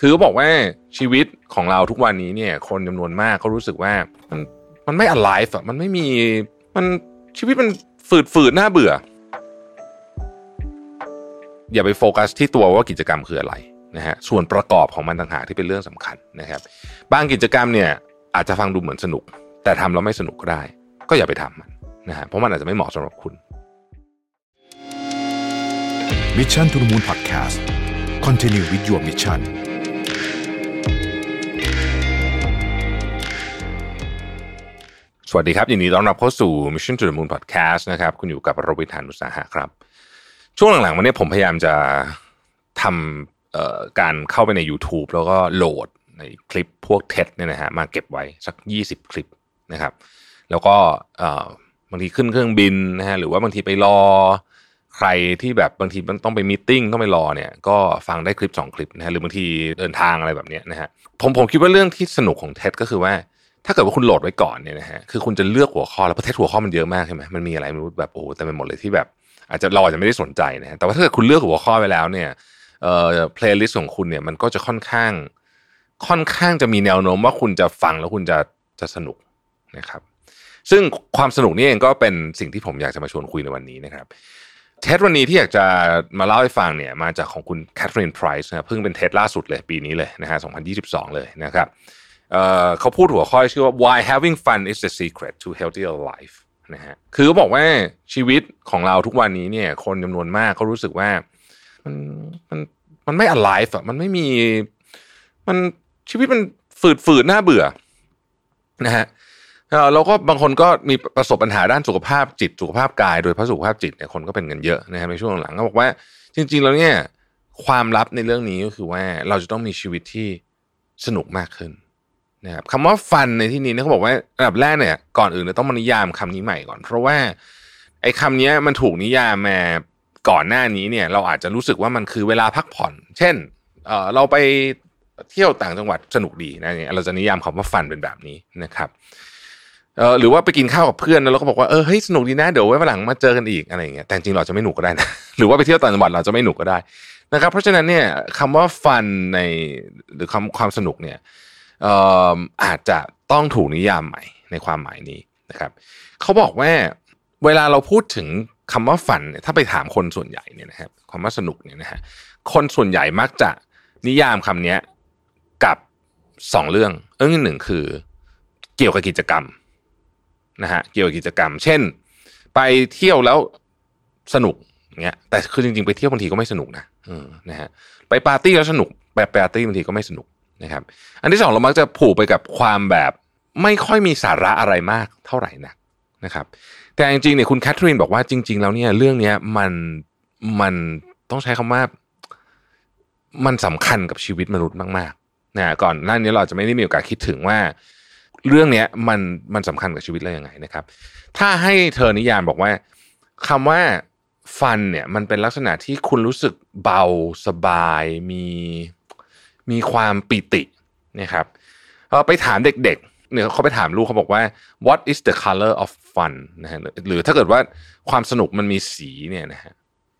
คือบอกว่าชีวิตของเราทุกวันนี้เนี่ย คนจำนวนมากเขารู้สึกว่ามันมันไม่ alive อะมันไม่มีมันชีวิตมันฝืดฝืดน่าเบื่อ อย่าไปโฟกัสที่ตัวว่ากิจกรรมคืออะไรนะฮะส่วนประกอบของมันต่างหากที่เป็นเรื่องสำคัญนะครับ บางกิจกรรมเนี่ยอาจจะฟังดูเหมือนสนุก แต่ทำแล้วไม่สนุกก็ได้ ก็อย่าไปทำมันนะฮะเพราะมันอาจจะไม่เหมาะสำหรับคุณ Mission to the Moon Podcast Continue with your mission สวัสดีครับยินดีต้อนรับเข้าสู่ Mission to the Moon Podcast นะครับ คุณอยู่กับโรบิทานุสาหะครับ ช่วงหลังๆวันนี้ผมพยายามจะทำการเข้าไปใน YouTube แล้วก็โหลดในคลิปพวกเท็เนี่ยนะฮะมาเก็บไว้สัก 20 คลิปนะครับ แล้วก็บางทีขึ้นเครื่องบินนะฮะหรือว่าบางทีไปรอใครที่แบบบางทีมันต้องไป meeting ต้องไปรอเนี่ยก็ฟังได้คลิป 2 คลิปนะฮะหรือบางทีเดินทางอะไรแบบนี้นะฮะผมผมคิดว่าเรื่องที่สนุกของ TED ก็คือว่า ถ้าเกิดว่าคุณโหลดไว้ก่อนเนี่ยนะฮะคือคุณจะเลือกหัวข้อแล้วเพราะ TED หัวข้อมันเยอะมากใช่ไหมมันมีอะไรไม่รู้แบบโอ้เต็มไปหมดเลยที่แบบ อาจจะเราอาจจะไม่ได้สนใจนะฮะแต่ว่าถ้าเกิดคุณเลือกหัวข้อไว้แล้วเนี่ยเอ่อ playlist ของคุณเนี่ยมันก็จะค่อนข้าง ค่อนข้างจะมีแนวโน้มว่าคุณจะฟังแล้วคุณจะจะสนุกนะครับ ซึ่งความสนุกนี่เองก็เป็นสิ่งที่ผมอยากจะมาชวนคุยในวันนี้นะครับ TED วันนี้ที่อยากจะมาเล่าให้ฟังเนี่ยมาจากของคุณ Catherine Price นะเพิ่งเป็น TED ล่าสุดเลยปีนี้เลยนะฮะ2022 เลยนะครับ เขาพูดหัวข้อชื่อว่า why having fun is the secret to healthier life นะฮะคือเขาบอกว่าชีวิตของเราทุกวันนี้เนี่ย คนจำนวนมากเขารู้สึกว่ามันมันมันไม่ alive อะมันไม่มีมันชีวิตมันฝืดฝืดน่าเบื่อนะฮะเราก็บางคนก็มีประสบปัญหาด้านสุขภาพจิตสุขภาพกาย โดยเพราะสุขภาพจิตเนี่ยคนก็เป็นกันเยอะนะฮะในช่วงหลังก็บอกว่าจริง ๆ แล้วเนี่ยความลับในเรื่องนี้ก็คือว่าเราจะต้องมีชีวิตที่สนุกมากขึ้น นะครับคำว่าฟันในที่นี้เนี่ยเขาบอกว่าอันดับแรกเนี่ยก่อนอื่นเราต้องมานิยามคำนี้ใหม่ก่อน เพราะว่าไอ้คำนี้มันถูกนิยามมาก่อนหน้านี้เนี่ย เราอาจจะรู้สึกว่ามันคือเวลาพักผ่อน เช่นเเราไปเที่ยวต่างจังหวัดสนุกดีนะเนี่ยเราจะนิยามคำว่าฟันเป็นแบบนี้นะครับเออหรือว่าไปกินข้าวกับเพื่อนแล้วเราก็บอกว่าเออเฮ้ยสนุกดีนะเดี๋ยวไว้วันหลังมาเจอกันอีกอะไรอย่างเงี้ยแต่จริงเราจะไม่หนุกก็ได้นะหรือว่าไปเที่ยวต่างจังหวัดเราจะไม่หนุกก็ได้นะครับ เพราะฉะนั้นเนี่ยคำว่าฟันในหรือคำความสนุกเนี่ย อาจจะต้องถูกนิยามใหม่ในความหมายนี้นะครับเขาบอกว่าเวลาเราพูดถึงคำว่าฟันถ้าไปถามคนส่วนใหญ่เนี่ยนะครับความว่าสนุกเนี่ยนะฮะคนส่วนใหญ่มักจะนิยามคำนี้กับสองเรื่องเรื่องที่หนึ่งคือเกี่ยวกับกิจกรรมนะฮะเกี่ยวกับกิจกรรม เช่น ไปเที่ยวแล้วสนุกเงี้ยแต่คือจริงๆไปเที่ยวบางทีก็ไม่สนุกนะนะฮะไปปาร์ตี้แล้วสนุกไปปาร์ตี้บางทีก็ไม่สนุก นะครับ อันที่สองเรามักจะผูกไปกับความแบบไม่ค่อยมีสาระอะไรมากเท่าไหร่นักนะครับ แต่จริงๆเนี่ยคุณแคทเธอรีนบอกว่าจริง ๆ แล้วเนี่ยเรื่องนี้มันมันต้องใช้คำว่า มันสำคัญกับชีวิตมนุษย์มากๆนะก่อนหน้านี้เราจะไม่ได้มีโอกาสคิดถึงว่า เรื่องนี้มันมันสำคัญกับชีวิตเราอย่างไงนะครับ ถ้าให้เธอนิยามบอกว่าคำว่าฟันเนี่ยมันเป็นลักษณะที่คุณรู้สึกเบาสบายมี มีความปิตินะครับเราไปถามเด็กๆเนี่ยเขาไปถามลูกเขาบอกว่า what is the color of fun นะฮะหรือถ้าเกิดว่าความสนุกมันมีสีเนี่ยนะฮะ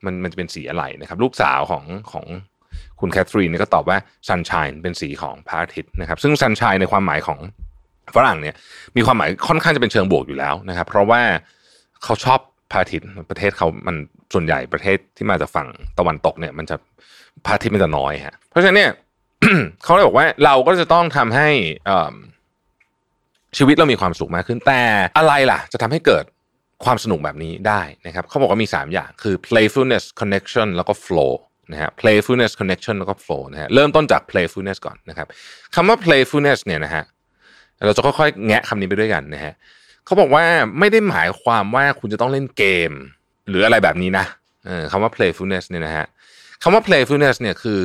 มันมันจะเป็นสีอะไรนะครับ ลูกสาวของของคุณแคทเธอรีนก็ตอบว่า sunshine เป็นสีของพระอาทิตย์นะครับซึ่ง sunshine ในความหมายของฝรั่งเนี่ยมีความหมายค่อนข้างจะเป็นเชิงบวกอยู่แล้วนะครับ เพราะว่าเขาชอบพระอาทิตย์ประเทศเขามันส่วนใหญ่ประเทศที่มาจากฝั่งตะวันตกเนี่ย มันจะพระอาทิตย์มันจะน้อยฮะเพราะฉะนั้นเนี่ย เขาเลยบอกว่าเราก็จะต้องทำให้ชีวิตเรามีความสุขมากขึ้นแต่อะไรล่ะ จะทำให้เกิดความสนุกแบบนี้ได้นะครับเขาบอกว่ามี 3 อย่างคือ playfulness connection แล้วก็ flow นะฮะ playfulness connection แล้วก็ flow นะฮะเริ่มต้นจาก playfulness ก่อนนะครับคำว่า playfulness เนี่ยนะฮะเราจะค่อยๆ แงะคำนี้ไปด้วยกันนะฮะเขาบอกว่าไม่ได้หมายความว่าคุณจะต้องเล่นเกม หรืออะไรแบบนี้นะคำว่า playfulness เนี่ยนะฮะคำว่า playfulness เนี่ยคือ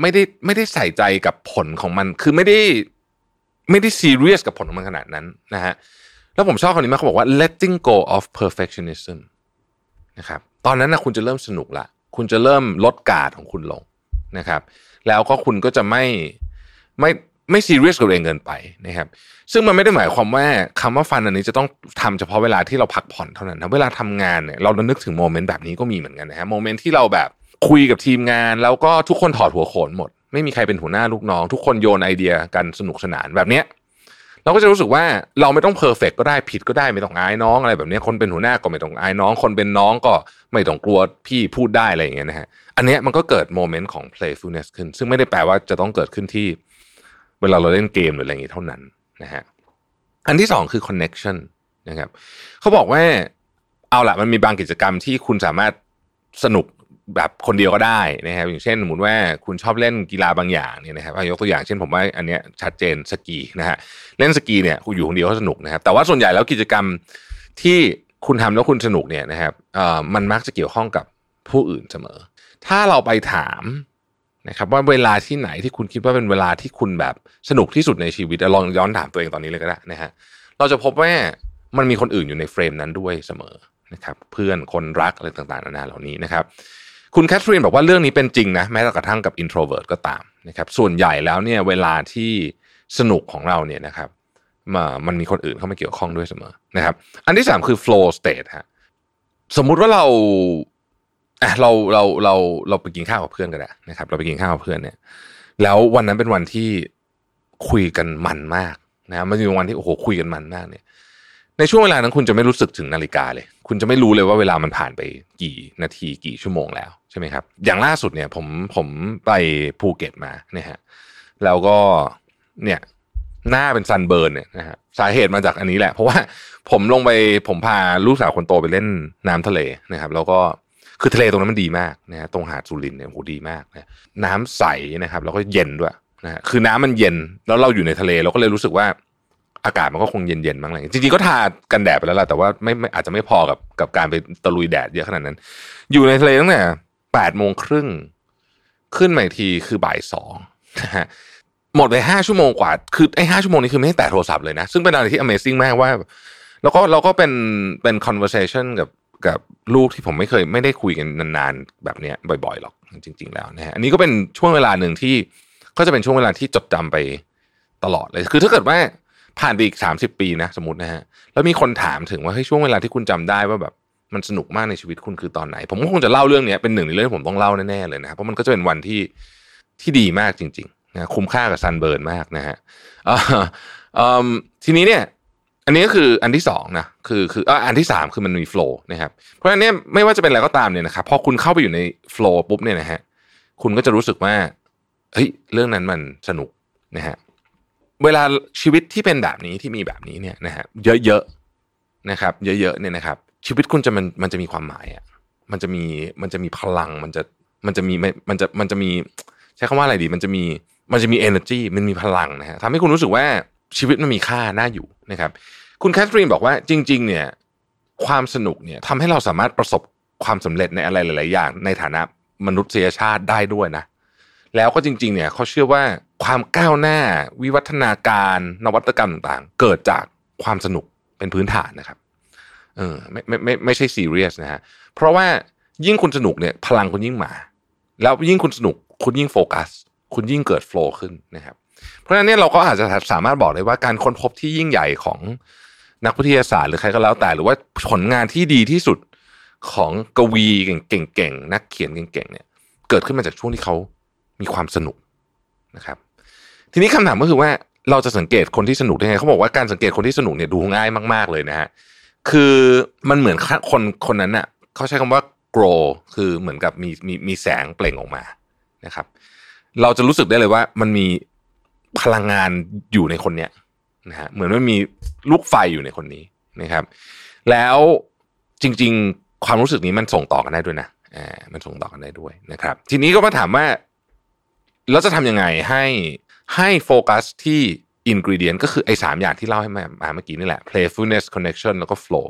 ไม่ได้ไม่ได้ใส่ใจกับผลของมันคือไม่ได้ไม่ได้ซีเรียสกับผลของมันขนาดนั้นนะฮะแล้วผมชอบคำนี้มากเขาบอกว่า letting go of perfectionism นะครับตอนนั้นนะคุณจะเริ่มสนุกละคุณจะเริ่มลดกาดของคุณลงนะครับ แล้วก็คุณก็จะไม่ไม่ไม่ซีเรียสกับเองเกินไปนะครับ ซึ่งมันไม่ได้หมายความว่าคำว่า fun อันนี้จะต้องทำเฉพาะเวลาที่เราพักผ่อนเท่านั้นนะเวลาทำงานเนี่ยเรานึกถึง moment แบบนี้ก็มีเหมือนกันนะฮะ moment ที่เราแบบ คุยกับทีมงาน แล้วก็ทุกคนถอดหัวโขนหมด ไม่มีใครเป็นหัวหน้าลูกน้อง ทุกคนโยนไอเดียกันสนุกสนานแบบเนี้ยเราก็จะรู้สึกว่าเราไม่ต้อง perfect ก็ได้ผิดก็ได้ไม่ต้องอายน้องอะไรแบบนี้คนเป็นหัวหน้าก็ไม่ต้องอายน้อง คนเป็นน้องก็ไม่ต้องกลัวพี่พูดได้อะไรอย่างเงี้ยนะฮะอันเนี้ยมันก็เกิด moment ของ playfulness ขึ้น ซึ่งไม่ได้แปลว่าจะต้องเกิดขึ้นที่ เวลาเราเล่นเกมหรืออะไรอย่างงี้เท่านั้นนะฮะอันที่สองคือ connection นะครับเขาบอกว่าเอาละมันมีบางกิจกรรมที่คุณสามารถสนุก แบบคนเดียวก็ได้นะครับอย่างเช่นสมมติว่าคุณชอบเล่นกีฬาบางอย่างเนี่ยนะครับยกตัวอย่างเช่นผมว่าอันเนี้ยชัดเจนสกีนะฮะเล่นสกีเนี่ยคุณอยู่คนเดียวก็สนุกนะครับแต่ว่าส่วนใหญ่แล้วกิจกรรมที่คุณทำแล้วคุณสนุกเนี่ยนะครับเอ่อมันมักจะเกี่ยวข้องกับผู้อื่นเสมอ ถ้าเราไปถามนะครับว่าเวลาที่ไหนที่คุณคิดว่าเป็นเวลาที่คุณแบบสนุกที่สุดในชีวิตลองย้อนถามตัวเองตอนนี้เลยก็ได้นะฮะเราจะพบว่ามันมีคนอื่นอยู่ในเฟรมนั้นด้วยเสมอนะครับ เพื่อนคนรักอะไรต่างๆนานาเหล่านี้นะครับ คุณแคทรีนบอกว่าเรื่องนี้เป็นจริงนะแม้กระทั่งกับ introvert ก็ตามนะครับส่วนใหญ่แล้วเนี่ยเวลาที่สนุกของเราเนี่ยนะครับมามันมีคนอื่นเข้ามาเกี่ยวข้องด้วยเสมอนะครับอันที่สามคือ flow state ฮะสมมุติว่าเราอะเราเราเราเราไปกินข้าวกับเพื่อนกันแหละนะครับ เราไปกินข้าวกับเพื่อนเนี่ย แล้ววันนั้นเป็นวันที่คุยกันมันมากนะมันเป็นวันที่โอ้โหคุยกันมันมากเนี่ย ในช่วงเวลานั้นคุณจะไม่รู้สึกถึงนาฬิกาเลย คุณจะไม่รู้เลยว่าเวลามันผ่านไปกี่นาทีกี่ชั่วโมงแล้วใช่ไหมครับ อย่างล่าสุดเนี่ยผมผมไปภูเก็ตมาเนี่ยฮะแล้วก็เนี่ยหน้าเป็น sunburn เนี่ยนะฮะสาเหตุมาจากอันนี้แหละ เพราะว่าผมลงไปผมพาลูกสาวคนโตไปเล่นน้ำทะเลนะครับ แล้วก็คือทะเลตรงนั้นมันดีมากนะฮะตรงหาดสุรินเนี่ยโหดีมากนะน้ำใสนะครับ แล้วก็เย็นด้วยนะฮะคือน้ำมันเย็นแล้วเราอยู่ในทะเลเราก็เลยรู้สึกว่า อากาศมันก็คงเย็นๆบ้างอะไรจริงๆก็ทากันแดดไปแล้วล่ะแต่ว่าไม่ไม่อาจจะไม่พอกับกับการไปตะลุยแดดเยอะขนาดนั้น อยู่ในทะเลตั้งแต่แปดโมงครึ่งขึ้นมาอีกทีคือบ่ายสองนะฮะหมดไปห้าชั่วโมงกว่า คือไอ้ห้าชั่วโมงนี้คือไม่ให้แตะโทรศัพท์เลยนะ ซึ่งเป็นอะไรที่ Amazing มากว่า แล้วก็เราก็เป็นเป็น conversation กับกับลูกที่ผมไม่เคยไม่ได้คุยกันนานๆแบบเนี้ยบ่อยๆหรอกจริง ๆ แล้วนะฮะอันนี้ก็เป็นช่วงเวลาหนึ่งที่ก็จะเป็นช่วงเวลาที่จดจำไปตลอดเลย คือถ้าเกิดว่า ผ่านไปอีกสามสิบปีนะสมมตินะฮะแล้วมีคนถามถึงว่าเฮ้ยช่วงเวลาที่คุณจำได้ว่าแบบมันสนุกมากในชีวิตคุณคือตอนไหน ผมก็คงจะเล่าเรื่องนี้เป็นหนึ่งในเรื่องที่ผมต้องเล่าแน่ๆเลยนะครับเพราะมันก็จะเป็นวันที่ที่ดีมากจริงๆนะคุ้มค่ากับซันเบิร์นมากนะฮะทีนี้เนี่ย อันนี้ก็คืออันที่สองนะคือคืออันที่สามคือมันมีโฟล์นะครับเพราะฉะนั้นเนี่ยไม่ว่าจะเป็นอะไรก็ตามเนี่ยนะครับพอคุณเข้าไปอยู่ในโฟล์ปุ๊บเนี่ยนะฮะคุณก็จะรู้สึกว่าเฮ้ยเรื่องนั้นมันสนุกนะฮะ เวลาชีวิตที่เป็นแบบนี้ที่มีแบบนี้เนี่ยนะฮะเยอะๆนะครับ เยอะๆเนี่ยนะครับ ชีวิตคุณจะมันมันจะมีความหมายอะมันจะมีมันจะมีพลังมันจะมันจะมีมันจะมันจะมีใช้คำว่าอะไรดี มันจะมีมันจะมี energy มันมีพลังนะฮะทำให้คุณรู้สึกว่าชีวิตมันมีค่าน่าอยู่นะครับ คุณแคทเธอรีนบอกว่าจริง ๆ เนี่ยความสนุกเนี่ยทำให้เราสามารถประสบความสำเร็จในอะไรหลาย ๆ อย่าง ในฐานะมนุษยชาติได้ด้วยนะ แล้วก็จริง ๆ เนี่ยเขาเชื่อว่า ความก้าวหน้า วิวัฒนาการนวัตกรรมต่างๆ เกิดจากความสนุกเป็นพื้นฐานนะครับ เออไม่ไม่ไม่ไม่ใช่ซีเรียสนะฮะเพราะว่ายิ่งคุณสนุกเนี่ยพลังคุณยิ่งมา แล้วยิ่งคุณสนุกคุณยิ่งโฟกัส คุณยิ่งเกิดโฟล์ขึ้นนะครับ เพราะฉะนั้นเนี่ยเราก็อาจจะสามารถบอกเลยว่าการค้นพบที่ยิ่งใหญ่ของนักวิทยาศาสตร์หรือใครก็แล้วแต่ หรือว่าผลงานที่ดีที่สุดของกวีเก่งๆนักเขียนเก่งๆเนี่ย เกิดขึ้นมาจากช่วงที่เขามีความสนุกนะครับ ทีนี้คำถามก็คือว่าเราจะสังเกตคนที่สนุกได้ไงเขาบอกว่าการสังเกตคนที่สนุกเนี่ยดูง่ายมากๆเลยนะฮะคือมันเหมือนคนคนนั้นน่ะเขาใช้คำว่า grow คือเหมือนกับมีมีมีแสงเปล่งออกมานะครับ เราจะรู้สึกได้เลยว่ามันมีพลังงานอยู่ในคนเนี้ยนะฮะเหมือนว่ามีลูกไฟอยู่ในคนนี้นะครับ แล้วจริง ๆ ความรู้สึกนี้มันส่งต่อกันได้ด้วยนะอ่ามันส่งต่อกันได้ด้วยนะครับ ทีนี้ก็มาถามว่าเราจะทำยังไงให้ ให้โฟกัสที่อินกริเดียนก็คือไอ้สามอย่างที่เล่าให้มาเมื่อกี้นี่แหละ playfulness connection แล้วก็ flow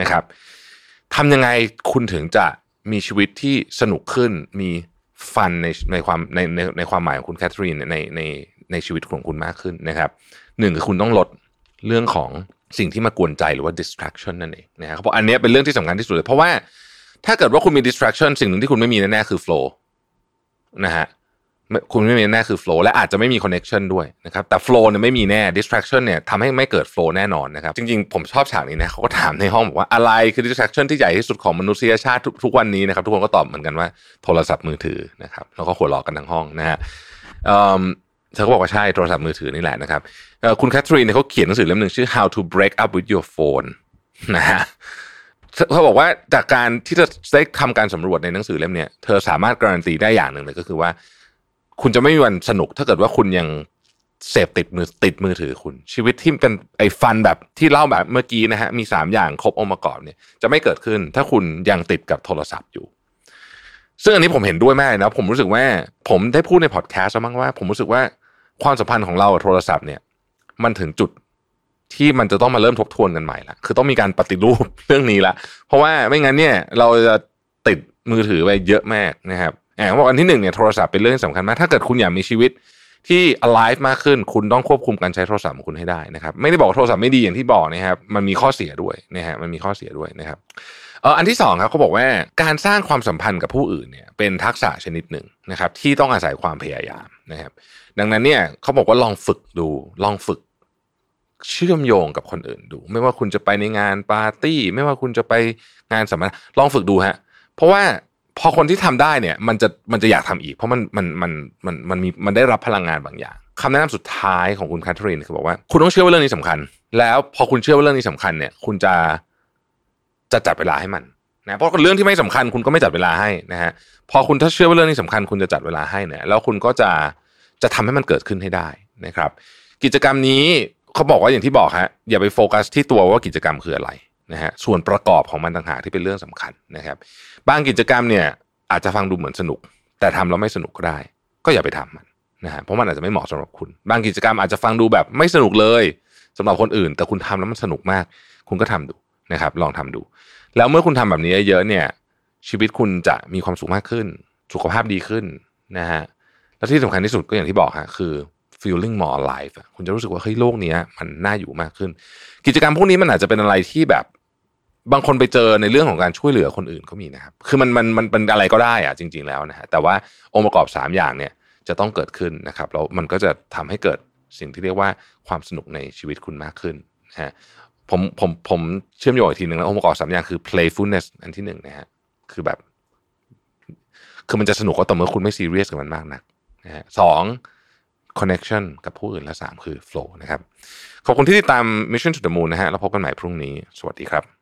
นะครับทำยังไงคุณถึงจะมีชีวิตที่สนุกขึ้นมีฟันในในความในในในความหมายของคุณแคทเธอรีนในในในชีวิตของคุณมากขึ้นนะครับหนึ่งคือคุณต้องลดเรื่องของสิ่งที่มากวนใจหรือว่า distraction นั่นเองนะครับเพราะอันนี้เป็นเรื่องที่สำคัญที่สุดเลย เพราะว่าถ้าเกิดว่าคุณมี distraction สิ่งหนึ่งที่คุณไม่มีแน่ๆคือ flow นะฮะ คุณไม่มีแน่คือ flow และอาจจะไม่มี connection ด้วยนะครับแต่ flow เนี่ยไม่มีแน่ distraction เนี่ยทำให้ไม่เกิด flow แน่นอนนะครับจริงๆ ผมชอบฉากนี้นะเขาก็ถามในห้องบอกว่าอะไรคือ distraction ที่ใหญ่ที่สุดของมนุษยชาติทุกวันนี้นะครับทุกคนก็ตอบเหมือนกันว่าโทรศัพท์มือถือนะครับแล้วก็หัวเราะกันทั้งห้องนะฮะเอิ่มเธอก็บอกว่าใช่โทรศัพท์มือถือนี่แหละนะครับคุณแคทรีนเนี่ยเขาเขียนหนังสือเล่มหนึ่งชื่อ How to Break Up with Your Phone นะฮะเขาบอกว่าจากการที่จะได้ทำการสำรวจในหนังสือเล่มเนี้ยเธอสามารถการันตีได้อย่างหนึ่งเลยก็คือว่า คุณจะไม่มีวันสนุก ถ้าเกิดว่าคุณยังเสพติดมือติดมือถือคุณ ชีวิตที่เป็นไอ้ฟันแบบที่เล่าแบบเมื่อกี้นะฮะมีสามอย่างครบองค์ประกอบเนี่ยจะไม่เกิดขึ้น ถ้าคุณยังติดกับโทรศัพท์อยู่ ซึ่งอันนี้ผมเห็นด้วยมากนะผมรู้สึกว่าผมได้พูดในพอดแคสต์มั้งว่า ผมรู้สึกว่าความสัมพันธ์ของเรากับโทรศัพท์เนี่ย มันถึงจุดที่มันจะต้องมาเริ่มทบทวนกันใหม่ละคือต้องมีการปฏิรูปเรื่องนี้ละเพราะว่าไม่งั้นเนี่ย เราจะติดมือถือไปเยอะมากนะครับ แอบบอกอันที่หนึ่งเนี่ยโทรศัพท์เป็นเรื่องที่สำคัญมากถ้าเกิดคุณอยากมีชีวิตที่ alive มากขึ้น คุณต้องควบคุมการใช้โทรศัพท์ของคุณให้ได้นะครับไม่ได้บอกโทรศัพท์ไม่ดีอย่างที่บอกนะครับมันมีข้อเสียด้วยนะฮะมันมีข้อเสียด้วยนะครับเอออันที่สองครับเขาบอกว่าการสร้างความสัมพันธ์กับผู้อื่นเนี่ยเป็นทักษะชนิดหนึ่งนะครับที่ต้องอาศัยความพยายามนะครับ ดังนั้นเนี่ยเขาบอกว่าลองฝึกดูลองฝึกเชื่อมโยงกับคนอื่นดู ไม่ว่าคุณจะไปในงานปาร์ตี้ ไม่ว่าคุณจะไปงานสัมมนาลองฝึกดูฮะเพราะว่า พอคนที่ทำได้เนี่ย มันจะมันจะอยากทำอีก เพราะมันมันมันมันมันมีมันได้รับพลังงานบางอย่างคำแนะนำสุดท้ายของคุณแคทเธอรีนคือบอกว่าคุณต้องเชื่อว่าเรื่องนี้สำคัญ แล้วพอคุณเชื่อว่าเรื่องนี้สำคัญเนี่ย คุณจะจะจัดเวลาให้มันนะเพราะเรื่องที่ไม่สำคัญคุณก็ไม่จัดเวลาให้นะฮะพอคุณถ้าเชื่อว่าเรื่องนี้สำคัญ คุณจะจัดเวลาให้เนี่ยแล้วคุณก็จะจะทำให้มันเกิดขึ้นให้ได้นะครับ กิจกรรมนี้เขาบอกว่าอย่างที่บอกฮะอย่าไปโฟกัสที่ตัวว่ากิจกรรมคืออะไร นะฮะส่วนประกอบของมันต่างหากที่เป็นเรื่องสำคัญนะครับ บางกิจกรรมเนี่ยอาจจะฟังดูเหมือนสนุก แต่ทำแล้วไม่สนุกก็ได้ ก็อย่าไปทำมันนะฮะเพราะมันอาจจะไม่เหมาะสำหรับคุณ บางกิจกรรมอาจจะฟังดูแบบไม่สนุกเลยสำหรับคนอื่น แต่คุณทำแล้วมันสนุกมาก คุณก็ทำดูนะครับ ลองทำดู แล้วเมื่อคุณทำแบบนี้เยอะเนี่ย ชีวิตคุณจะมีความสุขมากขึ้น สุขภาพดีขึ้นนะฮะและที่สำคัญที่สุดก็อย่างที่บอกฮะคือ feeling more alive คุณจะรู้สึกว่าเฮ้ยโลกนี้มันน่าอยู่มากขึ้น กิจกรรมพวกนี้มันอาจจะเป็นอะไรที่แบบ บางคนไปเจอในเรื่องของการช่วยเหลือคนอื่นก็มีนะครับ คือมันมันมันเป็นอะไรก็ได้อะจริง ๆแล้วนะฮะแต่ว่าองค์ประกอบ 3 อย่างเนี่ยจะต้องเกิดขึ้นนะครับแล้วมันก็จะทำให้เกิดสิ่งที่เรียกว่าความสนุกในชีวิตคุณมากขึ้นนะฮะผมผมผมเชื่อมโยงอีกทีหนึ่งแล้วองค์ประกอบสามอย่างคือ playfulness อันที่หนึ่งนะฮะคือแบบ คือมันจะสนุกก็ต่อเมื่อคุณไม่ซีเรียสกับมันมากนักนะฮะสอง connection กับผู้อื่นและสามคือ flow นะครับ ขอบคุณที่ติดตาม Mission to the Moon นะฮะแล้วพบกันใหม่พรุ่งนี้ สวัสดีครับ